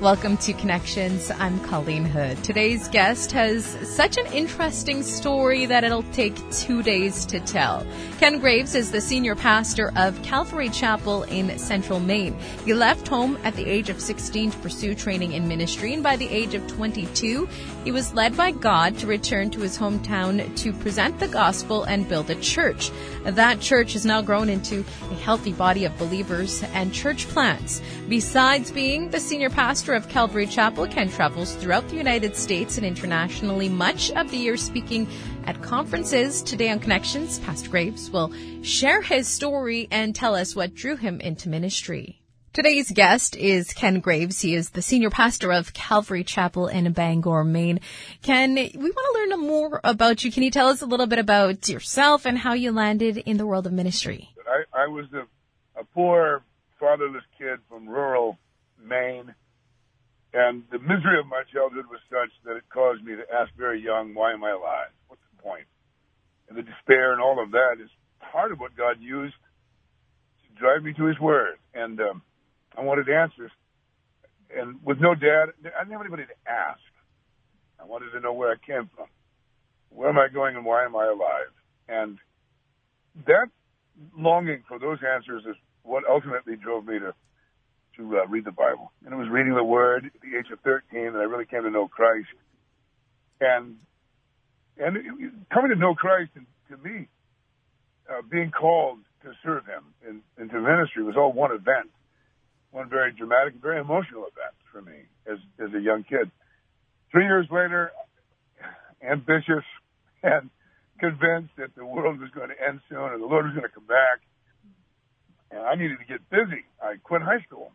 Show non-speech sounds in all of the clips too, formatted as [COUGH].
Welcome to Connections. I'm Colleen Hood. Today's guest has such an interesting story that it'll take two days to tell. Ken Graves is the senior pastor of Calvary Chapel in Central Maine. He left home at the age of 16 to pursue training in ministry, and by the age of 22, he was led by God to return to his hometown to present the gospel and build a church. That church has now grown into a healthy body of believers and church plants. Besides being the senior pastor of Calvary Chapel, Ken travels throughout the United States and internationally much of the year speaking at conferences. Today on Connections, Pastor Graves will share his story and tell us what drew him into ministry. Today's guest is Ken Graves. He is the senior pastor of Calvary Chapel in Bangor, Maine. Ken, we want to learn more about you. Can you tell us a little bit about yourself and how you landed in the world of ministry? I, I was a, a poor fatherless kid from rural Maine. And the misery of my childhood was such that it caused me to ask very young, why am I alive? What's the point? And the despair and all of that is part of what God used to drive me to his word. And um, I wanted answers. And with no dad, I didn't have anybody to ask. I wanted to know where I came from. Where am I going and why am I alive? And that longing for those answers is what ultimately drove me to to uh, read the Bible. And it was reading the Word at the age of 13 that I really came to know Christ. And and coming to know Christ, and to me, uh, being called to serve Him in, into ministry was all one event, one very dramatic, very emotional event for me as as a young kid. Three years later, ambitious and convinced that the world was going to end soon and the Lord was going to come back and I needed to get busy. I quit high school.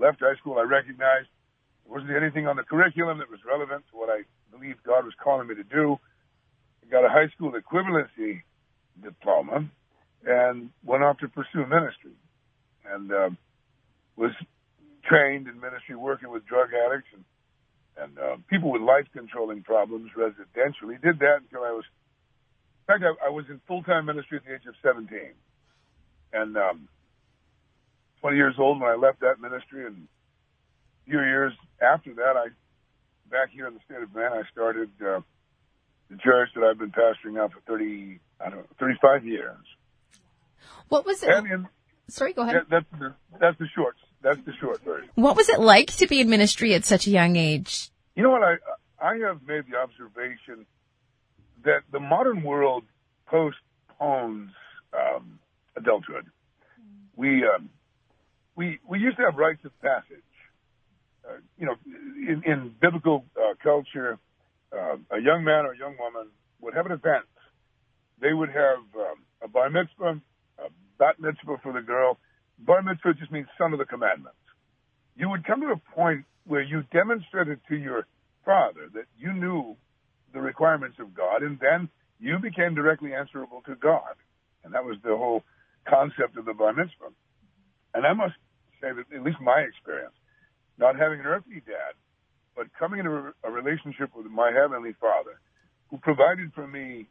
Left high school. I recognized there wasn't anything on the curriculum that was relevant to what I believed God was calling me to do. I got a high school equivalency diploma and went off to pursue ministry and uh, was trained in ministry working with drug addicts and and uh, people with life controlling problems residentially. Did that until I was, in fact, I, I was in full time ministry at the age of 17 and um, 20 years old when I left that ministry, and a few years after that, I back here in the state of Maine, I started uh, the church that I've been pastoring now for 30, I don't know, 35 years. What was it? In, Sorry, go ahead. that, that's the that's the short that's the short version. What was it like to be in ministry at such a young age? You know what I I have made the observation that the modern world postpones um, adulthood. We um, we we used to have rites of passage. Uh, you know, in, in biblical uh, culture, uh, a young man or a young woman would have an event. They would have um, a bar mitzvah, a bat mitzvah for the girl. Bar mitzvah just means son of the commandments. You would come to a point where you demonstrated to your father that you knew the requirements of God, and then you became directly answerable to God. And that was the whole concept of the bar mitzvah. And I must say that at least my experience, not having an earthly dad, but coming into a relationship with my heavenly Father, who provided for me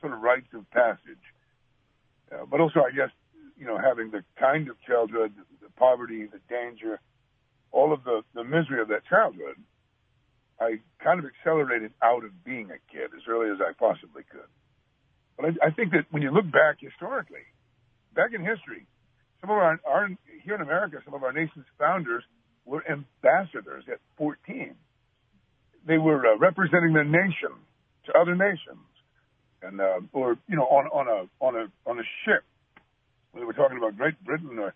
sort of rites of passage, uh, but also I guess you know having the kind of childhood, the, the poverty, the danger, all of the the misery of that childhood, I kind of accelerated out of being a kid as early as I possibly could. But I, I think that when you look back historically, back in history, some of our, our here in America, some of our nation's founders were ambassadors at 14. They were uh, representing their nation to other nations, and uh, or you know on on a on a on a ship. Whether we're talking about Great Britain or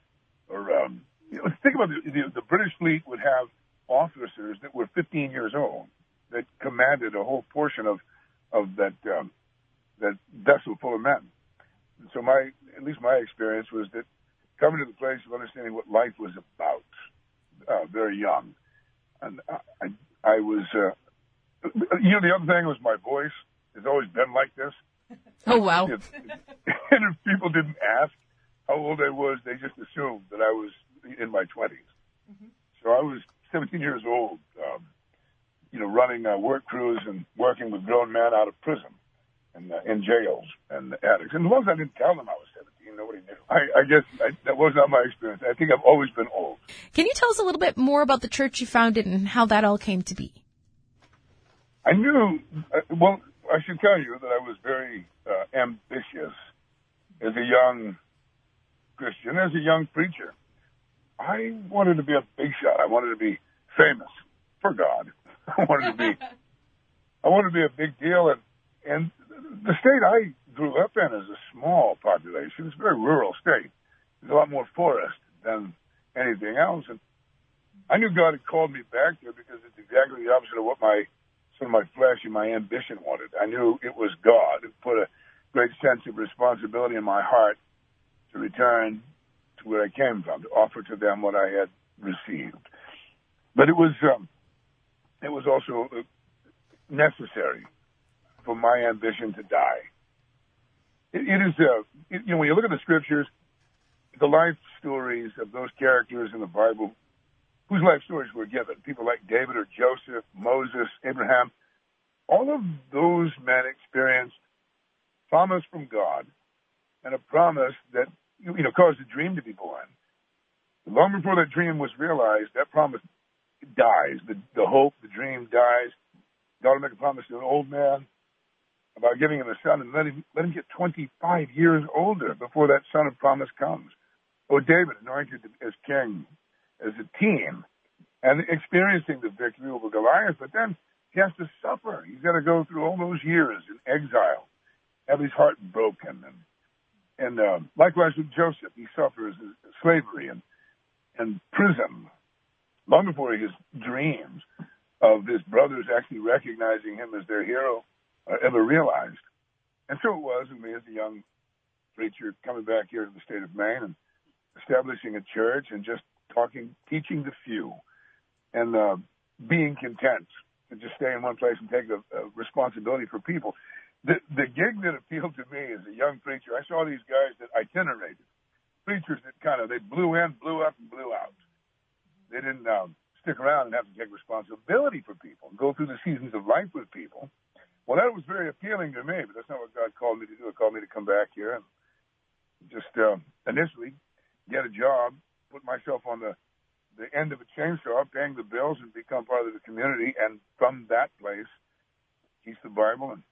or um, you know, think about the, the, the British fleet would have officers that were 15 years old that commanded a whole portion of of that um, that vessel full of men. And so my at least my experience was that coming to the place of understanding what life was about uh, very young, and I I was uh, you know the other thing was my voice has always been like this. [LAUGHS] Oh wow! If, and [LAUGHS] if people didn't ask how old I was, they just assumed that I was in my 20s. Mm-hmm. So I was 17 years old, um, you know, running uh, work crews and working with grown men out of prison. And uh, in jails and addicts. And as long as I didn't tell them I was 17, nobody knew. I, I guess I, that was not my experience. I think I've always been old. Can you tell us a little bit more about the church you founded and how that all came to be? I knew, uh, well, I should tell you that I was very uh, ambitious as a young Christian, as a young preacher. I wanted to be a big shot. I wanted to be famous for God. [LAUGHS] I wanted to be, [LAUGHS] I wanted to be a big deal. And, and the state I grew up in is a small population. It's a very rural state. There's a lot more forest than anything else. And I knew God had called me back there because it's exactly the opposite of what my sort of my flesh and my ambition wanted. I knew it was God. It put a great sense of responsibility in my heart to return to where I came from, to offer to them what I had received. But it was um, it was also uh, necessary for my ambition to die. it, it is, a, it, you know, when you look at the scriptures, the life stories of those characters in the Bible whose life stories were given, people like David or Joseph, Moses, Abraham, all of those men experienced promise from God and a promise that, you know, caused a dream to be born. Long before that dream was realized, that promise dies. The, the hope, the dream dies. God will make a promise to an old man about giving him a son and let him, let him get 25 years older before that son of promise comes. Oh, David anointed as king as a teen and experiencing the victory over Goliath, but then he has to suffer. He's got to go through all those years in exile, have his heart broken, and and uh, likewise with Joseph, he suffers slavery and and prison long before his dreams of his brothers actually recognizing him as their hero ever realized. And so it was with me as a young preacher coming back here to the state of Maine and establishing a church and just talking, teaching the few, and uh, being content to just stay in one place and take a, a responsibility for people. The, the gig that appealed to me as a young preacher, I saw these guys that itinerated, preachers that kind of they blew in, blew up, and blew out. They didn't um, stick around and have to take responsibility for people, go through the seasons of life with people. Well, that was very appealing to me, but that's not what God called me to do. He called me to come back here and just uh, initially get a job put myself on the the end of a chainsaw, paying the bills, and become part of the community. And from that place, teach the Bible and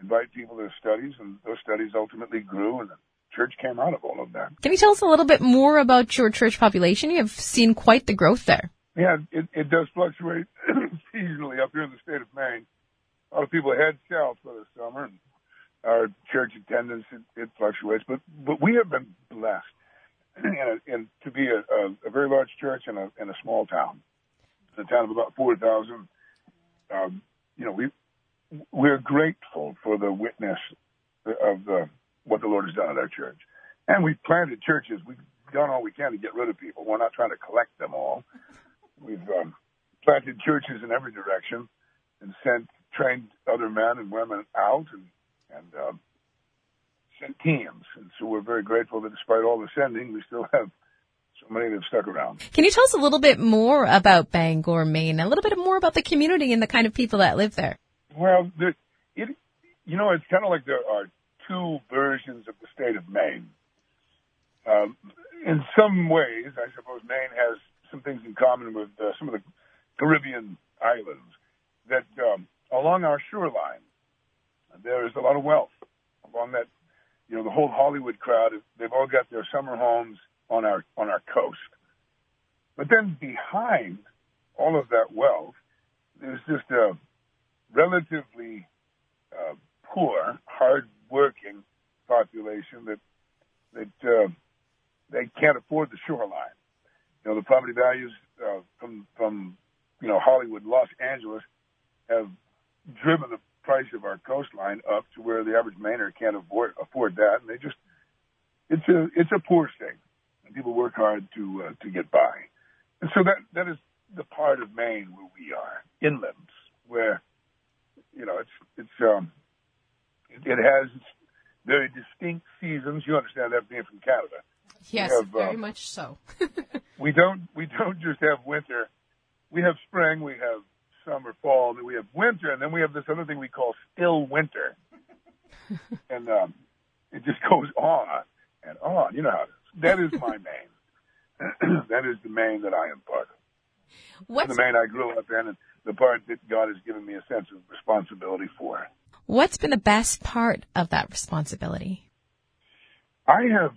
invite people to studies. And those studies ultimately grew, and the church came out of all of that. Can you tell us a little bit more about your church population? You have seen quite the growth there. Yeah, it, it does fluctuate [CLEARS THROAT] seasonally up here in the state of Maine. A lot of people head south for the summer, and our church attendance it, it fluctuates. But but we have been blessed and, to be a, a, a very large church in a in a small town, a town of about four thousand. Um, you know, we we're grateful for the witness of the, what the Lord has done at our church, and we've planted churches. We've done all we can to get rid of people. We're not trying to collect them all. We've um, planted churches in every direction and sent trained other men and women out and and um, sent teams. And so we're very grateful that despite all the sending, we still have so many that have stuck around. Can you tell us a little bit more about Bangor, Maine, a little bit more about the community and the kind of people that live there? Well, there, it, you know, it's kind of like there are two versions of the state of Maine. Um, in some ways, I suppose Maine has some things in common with uh, some of the Caribbean islands. That um, along our shoreline, there is a lot of wealth along that you know, the whole Hollywood crowd, they've all got their summer homes on our, on our coast. But then behind all of that wealth, there's just a relatively uh, poor, hard-working population that that uh, they can't afford the shoreline. You know, the property values uh, from from you know Hollywood, Los Angeles, have driven the price of our coastline up to where the average Mainer can't afford afford that, and they just it's a it's a poor state, and people work hard to uh, to get by, and so that that is the part of Maine where we are inlands, where you know it's it's um it, it has very distinct seasons. You understand that being from Canada. Yes, have, very um, much so. [LAUGHS] we don't we don't just have winter. We have spring. We have summer, fall, then we have winter, and then we have this other thing we call still winter. [LAUGHS] and um, it just goes on and on. You know how it is. That is my Maine. [CLEARS THROAT] that is the Maine that I am part of. What's... The Maine I grew up in, and the part that God has given me a sense of responsibility for. What's been the best part of that responsibility? I have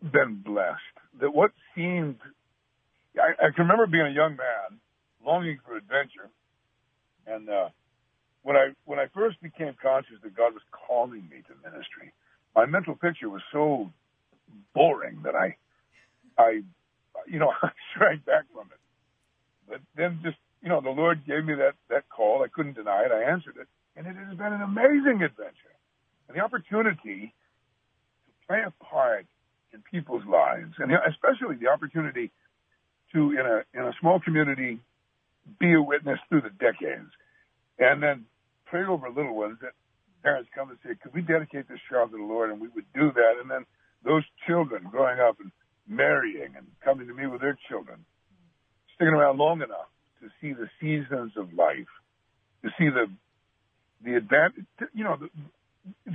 been blessed that what seemed I, I can remember being a young man longing for adventure and, uh, when I, when I first became conscious that God was calling me to ministry, my mental picture was so boring that I, I, you know, [LAUGHS] I shrank back from it. But then just, you know, the Lord gave me that, that call. I couldn't deny it. I answered it. And it has been an amazing adventure. And the opportunity to play a part in people's lives, and especially the opportunity to, in a, in a small community, be a witness through the decades. And then pray over little ones that parents come and say, could we dedicate this child to the Lord? And we would do that. And then those children growing up and marrying and coming to me with their children, sticking around long enough to see the seasons of life, to see the the advantage. You know, the,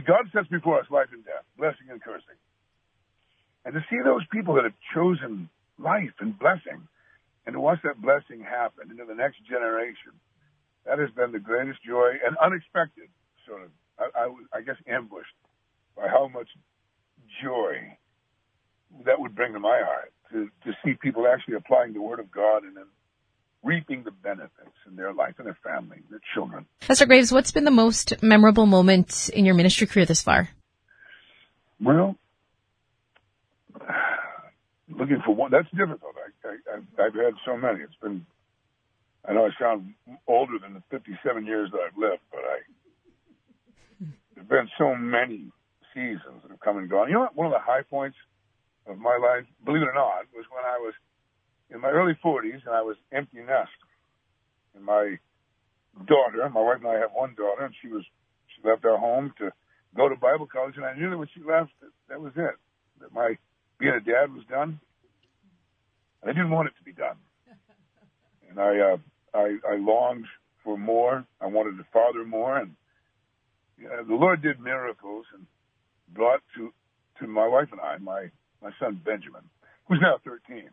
God sets before us life and death, blessing and cursing, and to see those people that have chosen life and blessing, and watch that blessing happen into the next generation, that has been the greatest joy and unexpected sort of. I, I, I guess ambushed by how much joy that would bring to my heart to, to see people actually applying the Word of God and then reaping the benefits in their life and their family, their children. Pastor Graves, what's been the most memorable moment in your ministry career this far? Well, looking for one, that's difficult. I, I've had so many. It's been, I know I sound older than the 57 years that I've lived, but I, there's been so many seasons that have come and gone. You know what? One of the high points of my life, believe it or not, was when I was in my early 40s and I was empty nest. And my daughter, my wife and I have one daughter, and she was she left our home to go to Bible college, and I knew that when she left, that, that was it. That my being a dad was done, and I didn't want it to be done. [LAUGHS] And I, uh, I, I longed for more. I wanted to father more, and yeah, the Lord did miracles and brought to to my wife and I my my son Benjamin, who's now 13.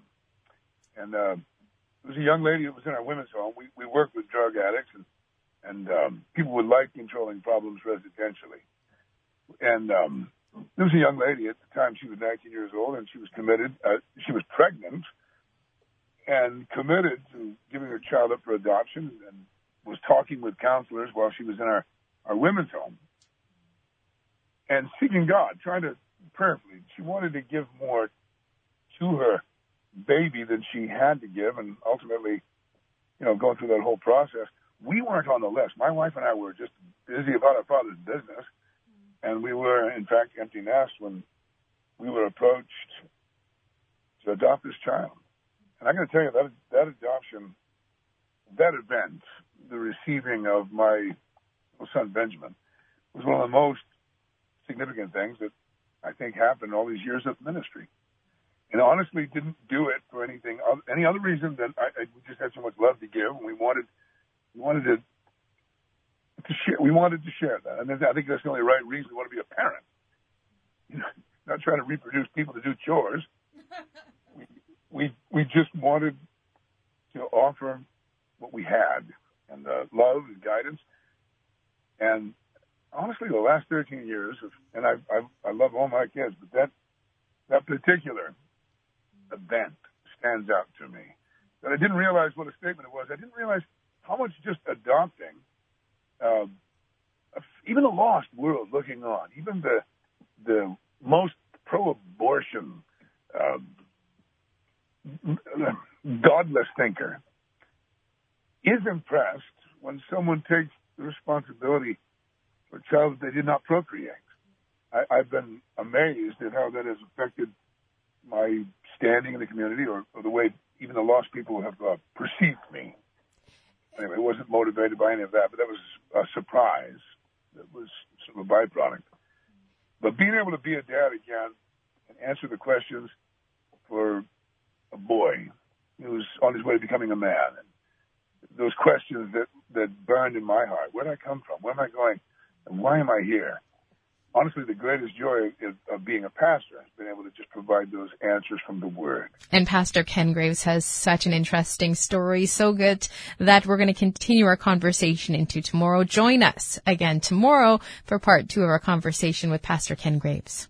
And uh, it was a young lady that was in our women's home. We we worked with drug addicts and and um, people with life controlling problems residentially. And um, there was a young lady at the time. She was 19 years old, and she was committed. Uh, she was pregnant and committed to giving her child up for adoption, and was talking with counselors while she was in our our women's home and seeking God, trying to prayerfully. She wanted to give more to her baby than she had to give, and ultimately, you know, going through that whole process. We weren't on the list. My wife and I were just busy about our father's business, and we were, in fact, empty nest when we were approached to adopt this child. And I'm going to tell you that that adoption, that event, the receiving of my son Benjamin, was one of the most significant things that I think happened all these years of ministry. And honestly, didn't do it for anything, any other reason than I, I just had so much love to give, and we wanted, we wanted to, to share. We wanted to share that, and I think that's the only right reason we want to be a parent. You [LAUGHS] know, not trying to reproduce people to do chores. [LAUGHS] we, we just wanted to offer what we had and uh, love and guidance. And honestly, the last 13 years, of, and I, I I love all my kids, but that that particular event stands out to me. That I didn't realize what a statement it was. I didn't realize how much just adopting, uh, even the lost world looking on, even the the most pro-abortion, uh, godless thinker, is impressed when someone takes responsibility for child they did not procreate. I, I've been amazed at how that has affected my standing in the community or, or the way even the lost people have uh, perceived me. Anyway, it wasn't motivated by any of that, but that was a surprise. That was sort of a byproduct. But being able to be a dad again and answer the questions for a boy was on his way to becoming a man, and those questions that that burned in my heart: Where did I come from? Where am I going? And why am I here? honestly the greatest joy of being a pastor has been able to just provide those answers from the Word. And Pastor Ken Graves has such an interesting story, so good that we're going to continue our conversation into tomorrow. Join us again tomorrow for part two of our conversation with Pastor Ken Graves.